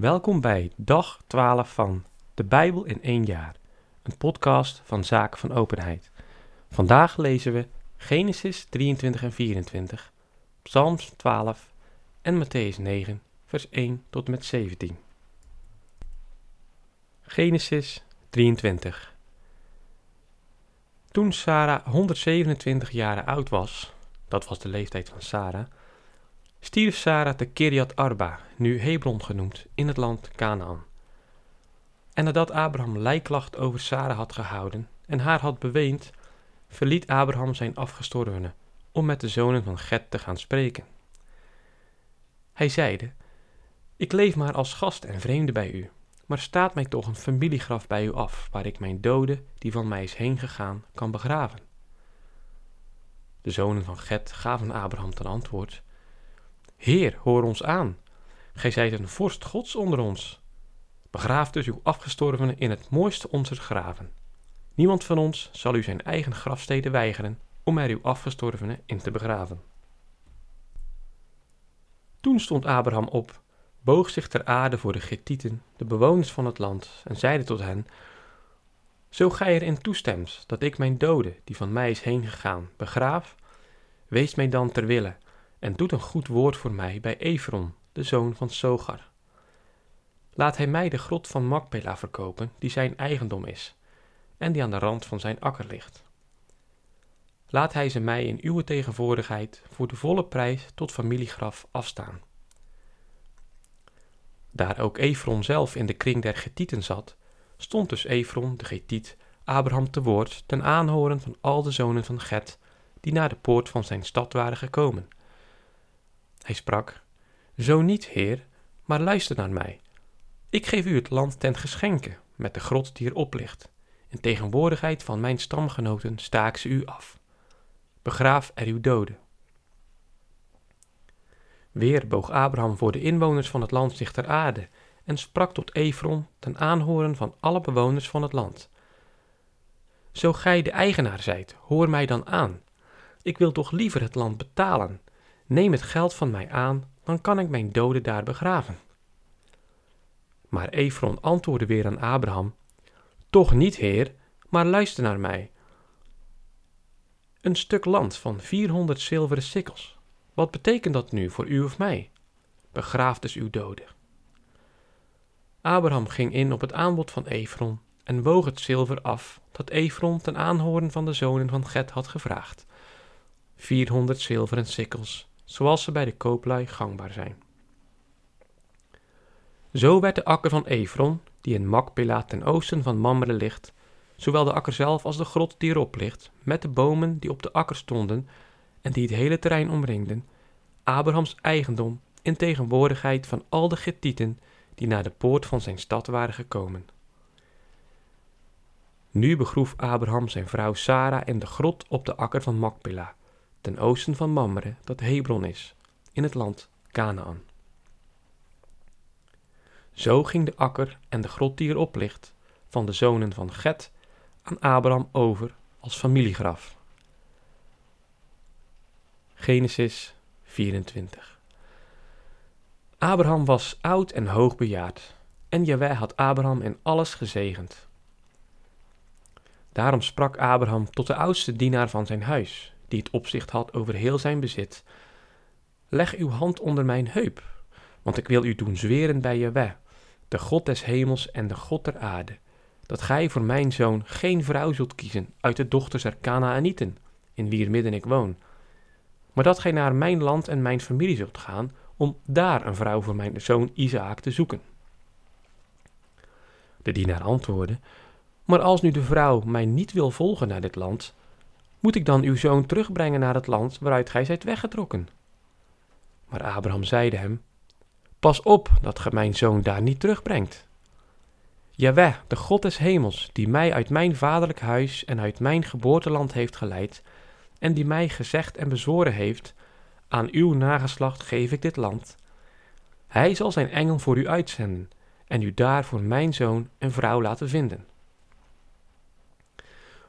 Welkom bij dag 12 van De Bijbel in één jaar, een podcast van Zaken van Openheid. Vandaag lezen we Genesis 23 en 24, Psalms 12 en Matthäus 9, vers 1 tot en met 17. Genesis 23 Toen Sarah 127 jaren oud was, dat was de leeftijd van Sarah, stierf Sarah te Kiriat Arba, nu Hebron genoemd, in het land Canaan. En nadat Abraham lijklacht over Sarah had gehouden en haar had beweend, verliet Abraham zijn afgestorvene om met de zonen van Get te gaan spreken. Hij zeide, ik leef maar als gast en vreemde bij u, maar staat mij toch een familiegraf bij u af, waar ik mijn dode, die van mij is heen gegaan, kan begraven. De zonen van Get gaven Abraham ten antwoord, Heer, hoor ons aan. Gij zijt een vorst gods onder ons. Begraaf dus uw afgestorvene in het mooiste onze graven. Niemand van ons zal u zijn eigen grafsteden weigeren om er uw afgestorvene in te begraven. Toen stond Abraham op, boog zich ter aarde voor de Gettieten, de bewoners van het land, en zeide tot hen: Zo gij erin toestemt dat ik mijn dode, die van mij is heen gegaan, begraaf, wees mij dan ter wille en doet een goed woord voor mij bij Efron, de zoon van Sogar. Laat hij mij de grot van Makpela verkopen, die zijn eigendom is, en die aan de rand van zijn akker ligt. Laat hij ze mij in uw tegenwoordigheid voor de volle prijs tot familiegraf afstaan. Daar ook Efron zelf in de kring der Getieten zat, stond dus Efron, de Getiet, Abraham te woord ten aanhoren van al de zonen van Get, die naar de poort van zijn stad waren gekomen, hij sprak, Zo niet, heer, maar luister naar mij. Ik geef u het land ten geschenke, met de grot die erop ligt. In tegenwoordigheid van mijn stamgenoten sta ik ze u af. Begraaf er uw doden. Weer boog Abraham voor de inwoners van het land zich ter aarde en sprak tot Efron ten aanhoren van alle bewoners van het land. Zo gij de eigenaar zijt, hoor mij dan aan. Ik wil toch liever het land betalen Neem het geld van mij aan, dan kan ik mijn doden daar begraven. Maar Efron antwoordde weer aan Abraham: Toch niet, heer, maar luister naar mij. Een stuk land van 400 zilveren sikkels. Wat betekent dat nu voor u of mij? Begraaf dus uw doden. Abraham ging in op het aanbod van Efron en woog het zilver af dat Efron ten aanhoren van de zonen van Get had gevraagd. 400 zilveren sikkels zoals ze bij de kooplui gangbaar zijn. Zo werd de akker van Efron, die in Makpela ten oosten van Mamre ligt, zowel de akker zelf als de grot die erop ligt, met de bomen die op de akker stonden en die het hele terrein omringden, Abrahams eigendom in tegenwoordigheid van al de Gettieten die naar de poort van zijn stad waren gekomen. Nu begroef Abraham zijn vrouw Sara in de grot op de akker van Makpela, ten oosten van Mamre, dat Hebron is, in het land Canaan. Zo ging de akker en de grot die erop ligt, van de zonen van Get aan Abraham over als familiegraf. Genesis 24 Abraham was oud en hoogbejaard, en Jaweh had Abraham in alles gezegend. Daarom sprak Abraham tot de oudste dienaar van zijn huis, die het opzicht had over heel zijn bezit. Leg uw hand onder mijn heup, want ik wil u doen zweren bij Jehovah, de God des hemels en de God der aarde, dat gij voor mijn zoon geen vrouw zult kiezen uit de dochters der Kanaanieten, in wier midden ik woon, maar dat gij naar mijn land en mijn familie zult gaan, om daar een vrouw voor mijn zoon Isaak te zoeken. De dienaar antwoordde, maar als nu de vrouw mij niet wil volgen naar dit land, moet ik dan uw zoon terugbrengen naar het land waaruit gij zijt weggetrokken? Maar Abraham zeide hem, Pas op dat ge mijn zoon daar niet terugbrengt. Jaweh, de God des hemels, die mij uit mijn vaderlijk huis en uit mijn geboorteland heeft geleid, en die mij gezegd en bezworen heeft, aan uw nageslacht geef ik dit land. Hij zal zijn engel voor u uitzenden, en u daar voor mijn zoon een vrouw laten vinden.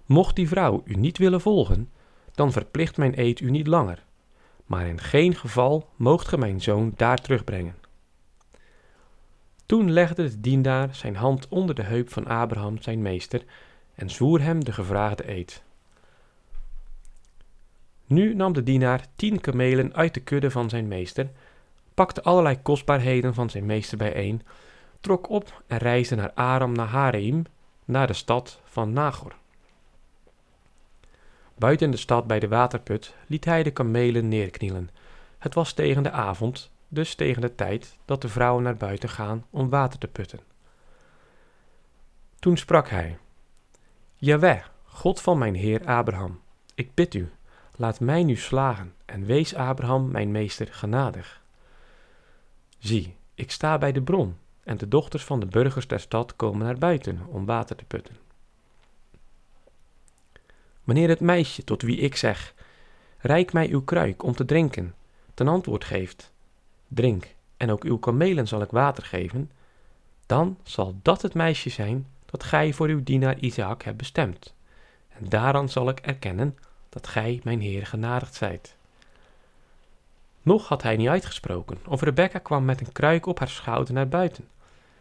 Mocht die vrouw u niet willen volgen, dan verplicht mijn eed u niet langer, maar in geen geval moogt ge mijn zoon daar terugbrengen. Toen legde de dienaar zijn hand onder de heup van Abraham, zijn meester, en zwoer hem de gevraagde eed. Nu nam de dienaar tien kamelen uit de kudde van zijn meester, pakte allerlei kostbaarheden van zijn meester bijeen, trok op en reisde naar Aram Naharaim, naar de stad van Nagor. Buiten de stad bij de waterput liet hij de kamelen neerknielen. Het was tegen de avond, dus tegen de tijd dat de vrouwen naar buiten gaan om water te putten. Toen sprak hij: Jaweh, God van mijn heer Abraham, ik bid u, laat mij nu slagen en wees Abraham mijn meester genadig. Zie, ik sta bij de bron en de dochters van de burgers der stad komen naar buiten om water te putten. Wanneer het meisje tot wie ik zeg, reik mij uw kruik om te drinken, ten antwoord geeft, drink, en ook uw kamelen zal ik water geven, dan zal dat het meisje zijn dat gij voor uw dienaar Isaac hebt bestemd. En daaraan zal ik erkennen dat gij mijn Heer genadigd zijt. Nog had hij niet uitgesproken, of Rebecca kwam met een kruik op haar schouder naar buiten.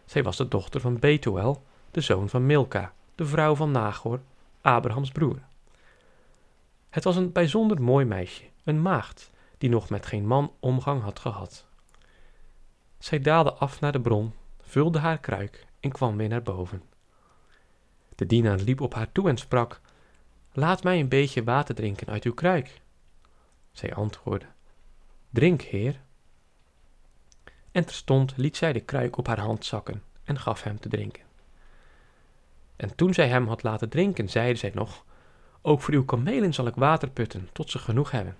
Zij was de dochter van Betuel, de zoon van Milka, de vrouw van Nagor, Abrahams broer. Het was een bijzonder mooi meisje, een maagd, die nog met geen man omgang had gehad. Zij daalde af naar de bron, vulde haar kruik en kwam weer naar boven. De dienaar liep op haar toe en sprak: Laat mij een beetje water drinken uit uw kruik. Zij antwoordde: Drink, heer. En terstond liet zij de kruik op haar hand zakken en gaf hem te drinken. En toen zij hem had laten drinken, zeide zij nog: Ook voor uw kamelen zal ik water putten, tot ze genoeg hebben.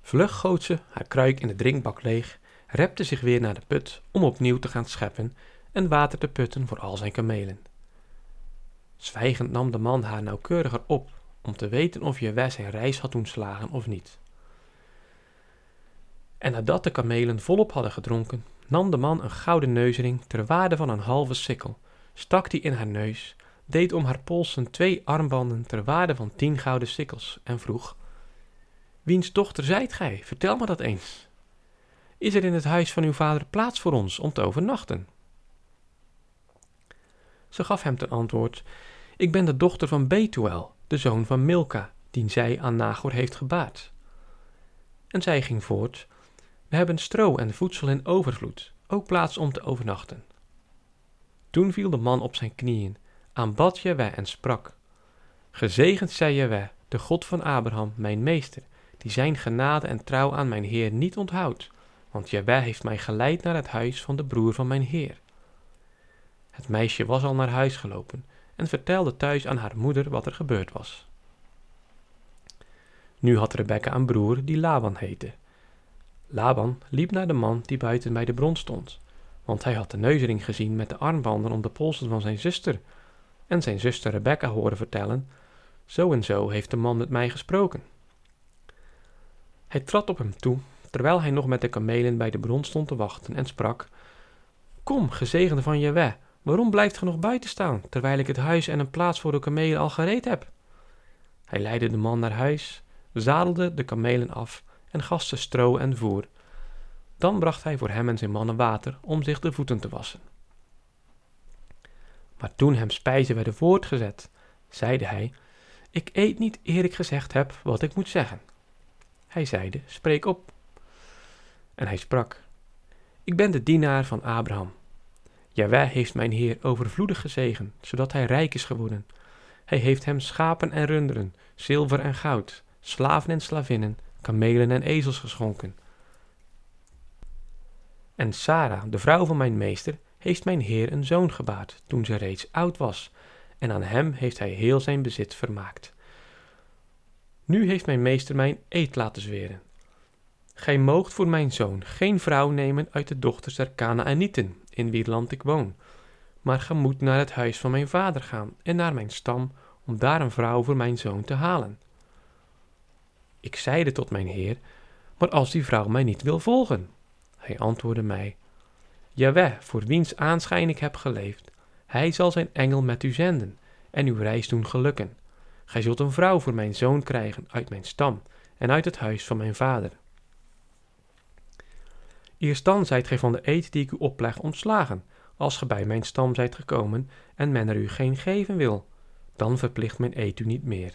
Vlug goot ze haar kruik in de drinkbak leeg, repte zich weer naar de put om opnieuw te gaan scheppen en water te putten voor al zijn kamelen. Zwijgend nam de man haar nauwkeuriger op om te weten of Jewe zijn reis had doen slagen of niet. En nadat de kamelen volop hadden gedronken, nam de man een gouden neusring ter waarde van een halve sikkel, stak die in haar neus, deed om haar polsen twee armbanden ter waarde van tien gouden sikkels en vroeg: Wiens dochter zijt gij? Vertel me dat eens. Is er in het huis van uw vader plaats voor ons om te overnachten? Ze gaf hem ten antwoord: Ik ben de dochter van Betuel, de zoon van Milka, die zij aan Nagor heeft gebaard. En zij ging voort: We hebben stro en voedsel in overvloed, ook plaats om te overnachten. Toen viel de man op zijn knieën, aanbad Jewe en sprak: Gezegend zij Jewe, de God van Abraham, mijn meester, die zijn genade en trouw aan mijn Heer niet onthoudt, want Jewe heeft mij geleid naar het huis van de broer van mijn Heer. Het meisje was al naar huis gelopen en vertelde thuis aan haar moeder wat er gebeurd was. Nu had Rebecca een broer die Laban heette. Laban liep naar de man die buiten bij de bron stond, want hij had de neuzering gezien met de armbanden om de polsen van zijn zuster, en zijn zuster Rebecca horen vertellen: Zo en zo heeft de man met mij gesproken. Hij trad op hem toe, terwijl hij nog met de kamelen bij de bron stond te wachten, en sprak: Kom, gezegende van Jewe, waarom blijft ge nog buiten staan, terwijl ik het huis en een plaats voor de kamelen al gereed heb? Hij leidde de man naar huis, zadelde de kamelen af en gaf ze stro en voer. Dan bracht hij voor hem en zijn mannen water om zich de voeten te wassen. Maar toen hem spijzen werden voortgezet, zeide hij: Ik eet niet eer ik gezegd heb wat ik moet zeggen. Hij zeide, spreek op. En hij sprak, ik ben de dienaar van Abraham. Jawij heeft mijn heer overvloedig gezegend, zodat hij rijk is geworden. Hij heeft hem schapen en runderen, zilver en goud, slaven en slavinnen, kamelen en ezels geschonken. En Sarah, de vrouw van mijn meester, heeft mijn heer een zoon gebaard, toen ze reeds oud was, en aan hem heeft hij heel zijn bezit vermaakt. Nu heeft mijn meester mijn eed laten zweren. Gij moogt voor mijn zoon geen vrouw nemen uit de dochters der Kanaanieten, in wie land ik woon, maar ge moet naar het huis van mijn vader gaan en naar mijn stam, om daar een vrouw voor mijn zoon te halen. Ik zeide tot mijn heer, maar als die vrouw mij niet wil volgen? Hij antwoordde mij, Jaweh, voor wiens aanschijn ik heb geleefd, hij zal zijn engel met u zenden en uw reis doen gelukken. Gij zult een vrouw voor mijn zoon krijgen uit mijn stam en uit het huis van mijn vader. Eerst dan zijt gij van de eed die ik u opleg ontslagen, als ge bij mijn stam zijt gekomen en men er u geen geven wil, dan verplicht mijn eed u niet meer.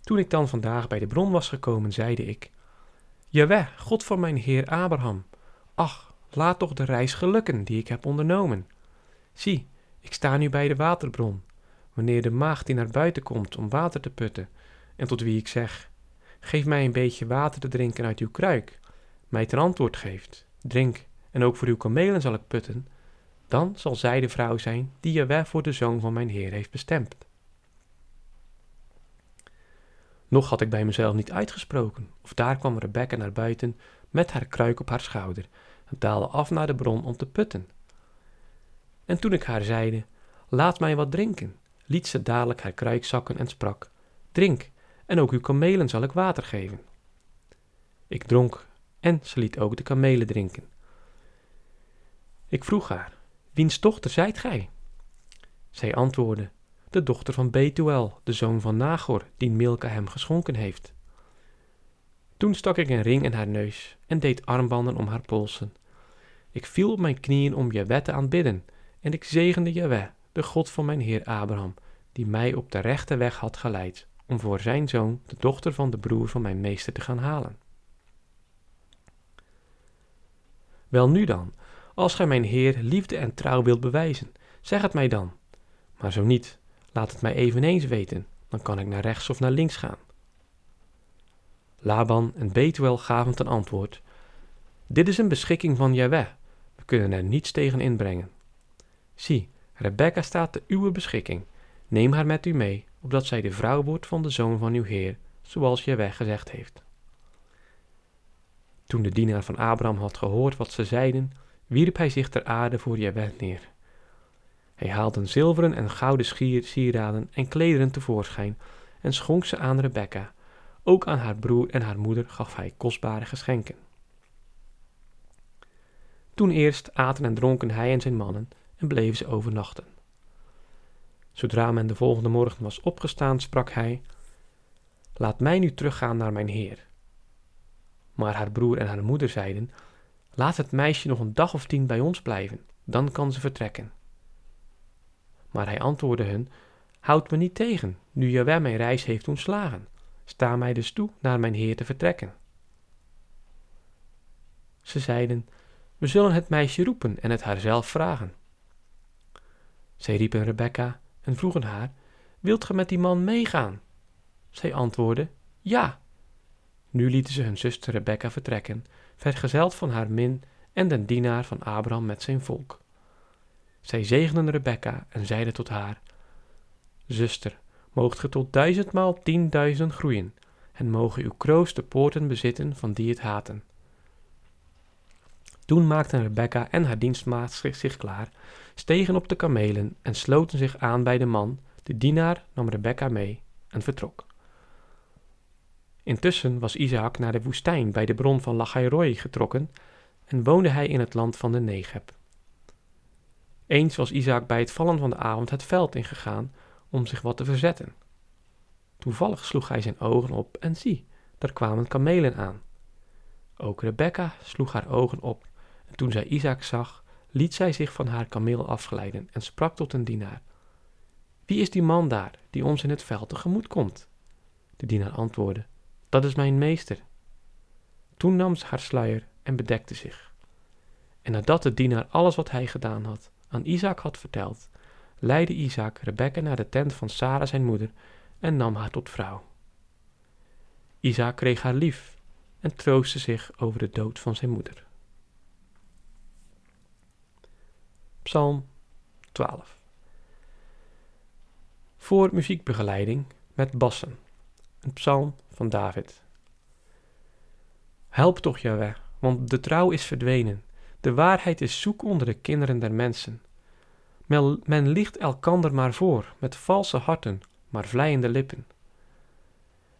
Toen ik dan vandaag bij de bron was gekomen, zeide ik, Jaweh, God van mijn heer Abraham, ach, laat toch de reis gelukken die ik heb ondernomen. Zie, ik sta nu bij de waterbron, wanneer de maagd die naar buiten komt om water te putten, en tot wie ik zeg, geef mij een beetje water te drinken uit uw kruik, mij ten antwoord geeft, drink, en ook voor uw kamelen zal ik putten, dan zal zij de vrouw zijn die Jaweh voor de zoon van mijn Heer heeft bestemd. Nog had ik bij mezelf niet uitgesproken, of daar kwam Rebecca naar buiten met haar kruik op haar schouder daalde af naar de bron om te putten. En toen ik haar zeide, laat mij wat drinken, liet ze dadelijk haar kruik zakken en sprak, drink, en ook uw kamelen zal ik water geven. Ik dronk, en ze liet ook de kamelen drinken. Ik vroeg haar, wiens dochter zijt gij? Zij antwoordde, de dochter van Betuel, de zoon van Nagor, die Milka hem geschonken heeft. Toen stak ik een ring in haar neus en deed armbanden om haar polsen. Ik viel op mijn knieën om Jaweh te aanbidden, en ik zegende Jaweh, de God van mijn heer Abraham, die mij op de rechte weg had geleid, om voor zijn zoon de dochter van de broer van mijn meester te gaan halen. Wel nu dan, als gij mijn heer liefde en trouw wilt bewijzen, zeg het mij dan. Maar zo niet, laat het mij eveneens weten, dan kan ik naar rechts of naar links gaan. Laban en Betuel gaven ten antwoord: Dit is een beschikking van Jahweh, we kunnen er niets tegen inbrengen. Zie, Rebecca staat te uw beschikking. Neem haar met u mee, opdat zij de vrouw wordt van de zoon van uw Heer, zoals Jahweh gezegd heeft. Toen de dienaar van Abraham had gehoord wat ze zeiden, wierp hij zich ter aarde voor Jahweh neer. Hij haalde zilveren en gouden sieraden en klederen tevoorschijn en schonk ze aan Rebecca. Ook aan haar broer en haar moeder gaf hij kostbare geschenken. Toen eerst aten en dronken hij en zijn mannen en bleven ze overnachten. Zodra men de volgende morgen was opgestaan, sprak hij: Laat mij nu teruggaan naar mijn heer. Maar haar broer en haar moeder zeiden: Laat het meisje nog een dag of tien bij ons blijven, dan kan ze vertrekken. Maar hij antwoordde hun: Houd me niet tegen, nu Jaweh mijn reis heeft ontslagen. Sta mij dus toe naar mijn heer te vertrekken. Ze zeiden: We zullen het meisje roepen en het haar zelf vragen. Zij riepen Rebecca en vroegen haar: Wilt ge met die man meegaan? Zij antwoordde: Ja. Nu lieten ze hun zuster Rebecca vertrekken, vergezeld van haar min en den dienaar van Abraham met zijn volk. Zij zegenden Rebecca en zeiden tot haar: Zuster, moogt ge tot duizendmaal tienduizend groeien, en mogen uw kroos de poorten bezitten van die het haten. Toen maakten Rebecca en haar dienstmaat zich klaar, stegen op de kamelen en sloten zich aan bij de man. De dienaar nam Rebecca mee en vertrok. Intussen was Isaac naar de woestijn bij de bron van Lachairoi getrokken en woonde hij in het land van de Negeb. Eens was Isaac bij het vallen van de avond het veld ingegaan om zich wat te verzetten. Toevallig sloeg hij zijn ogen op en zie, daar kwamen kamelen aan. Ook Rebecca sloeg haar ogen op en toen zij Isaac zag, liet zij zich van haar kameel afglijden en sprak tot een dienaar. Wie is die man daar, die ons in het veld tegemoet komt? De dienaar antwoordde, dat is mijn meester. Toen nam ze haar sluier en bedekte zich. En nadat de dienaar alles wat hij gedaan had aan Isaac had verteld, leidde Isaac Rebecca naar de tent van Sara zijn moeder en nam haar tot vrouw. Isaac kreeg haar lief en troostte zich over de dood van zijn moeder. Psalm 12 Voor muziekbegeleiding met bassen. Een psalm van David. Help toch, Jaweh, want de trouw is verdwenen. De waarheid is zoek onder de kinderen der mensen. Men, men liegt elkander maar voor, met valse harten, maar vleiende lippen.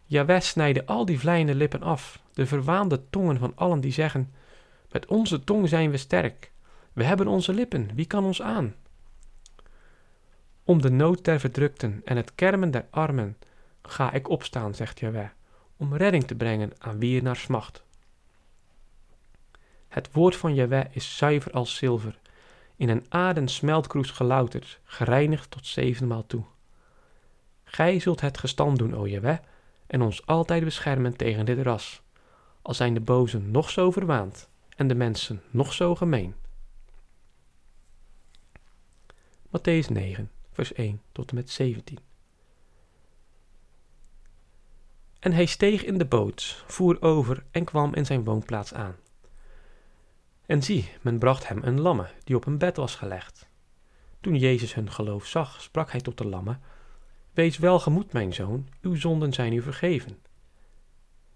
Jaweh snijde al die vleiende lippen af, de verwaande tongen van allen die zeggen: Met onze tong zijn we sterk. We hebben onze lippen, wie kan ons aan? Om de nood der verdrukten en het kermen der armen ga ik opstaan, zegt Jaweh, om redding te brengen aan wie er naar smacht. Het woord van Jahweh is zuiver als zilver, in een aarden smeltkroes gelouterd, gereinigd tot zevenmaal toe. Gij zult het gestand doen, o Jahweh, en ons altijd beschermen tegen dit ras, al zijn de bozen nog zo verwaand en de mensen nog zo gemeen. Matthäus 9, vers 1 tot en met 17. En hij steeg in de boot, voer over en kwam in zijn woonplaats aan. En zie, men bracht hem een lamme, die op een bed was gelegd. Toen Jezus hun geloof zag, sprak hij tot de lamme, Wees welgemoed, mijn zoon, uw zonden zijn u vergeven.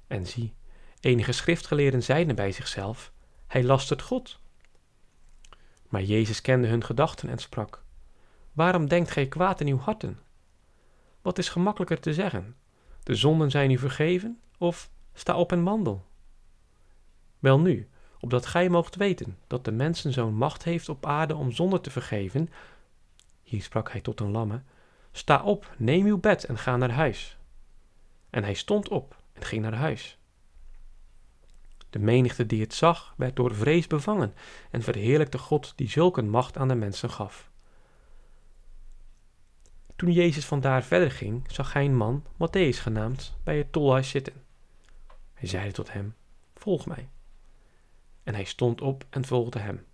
En zie, enige schriftgeleerden zeiden bij zichzelf, hij lastert God. Maar Jezus kende hun gedachten en sprak, Waarom denkt gij kwaad in uw harten? Wat is gemakkelijker te zeggen? De zonden zijn u vergeven, of sta op en wandel? Welnu, opdat gij moogt weten dat de mensen zo'n macht heeft op aarde om zonde te vergeven, hier sprak hij tot een lamme, sta op, neem uw bed en ga naar huis. En hij stond op en ging naar huis. De menigte die het zag, werd door vrees bevangen en verheerlijkte God die zulke macht aan de mensen gaf. Toen Jezus vandaar verder ging, zag hij een man, Matthäus genaamd, bij het tolhuis zitten. Hij zeide tot hem, volg mij. En hij stond op en volgde hem.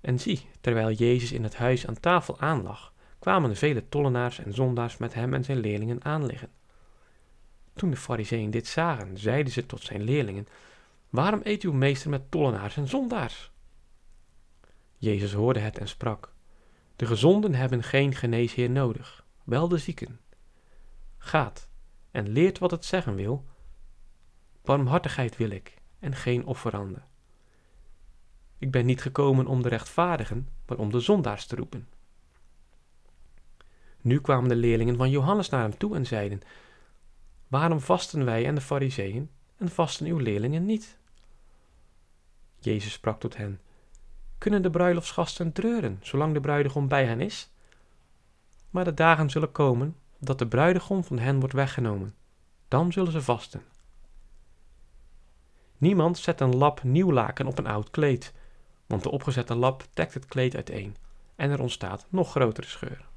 En zie, terwijl Jezus in het huis aan tafel aanlag, kwamen vele tollenaars en zondaars met hem en zijn leerlingen aanliggen. Toen de fariseeën dit zagen, zeiden ze tot zijn leerlingen, Waarom eet uw meester met tollenaars en zondaars? Jezus hoorde het en sprak, De gezonden hebben geen geneesheer nodig, wel de zieken. Gaat en leert wat het zeggen wil. Barmhartigheid wil ik en geen offerande. Ik ben niet gekomen om de rechtvaardigen, maar om de zondaars te roepen. Nu kwamen de leerlingen van Johannes naar hem toe en zeiden, Waarom vasten wij en de fariseeën en vasten uw leerlingen niet? Jezus sprak tot hen, Kunnen de bruiloftsgasten treuren, zolang de bruidegom bij hen is? Maar de dagen zullen komen dat de bruidegom van hen wordt weggenomen. Dan zullen ze vasten. Niemand zet een lap nieuw laken op een oud kleed, want de opgezette lap trekt het kleed uiteen en er ontstaat nog grotere scheur.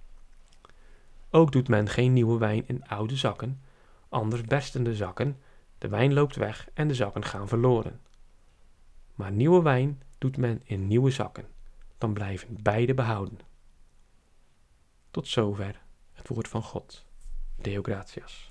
Ook doet men geen nieuwe wijn in oude zakken, anders bersten de zakken, de wijn loopt weg en de zakken gaan verloren. Maar nieuwe wijn doet men in nieuwe zakken, dan blijven beide behouden. Tot zover het woord van God. Deo gratias.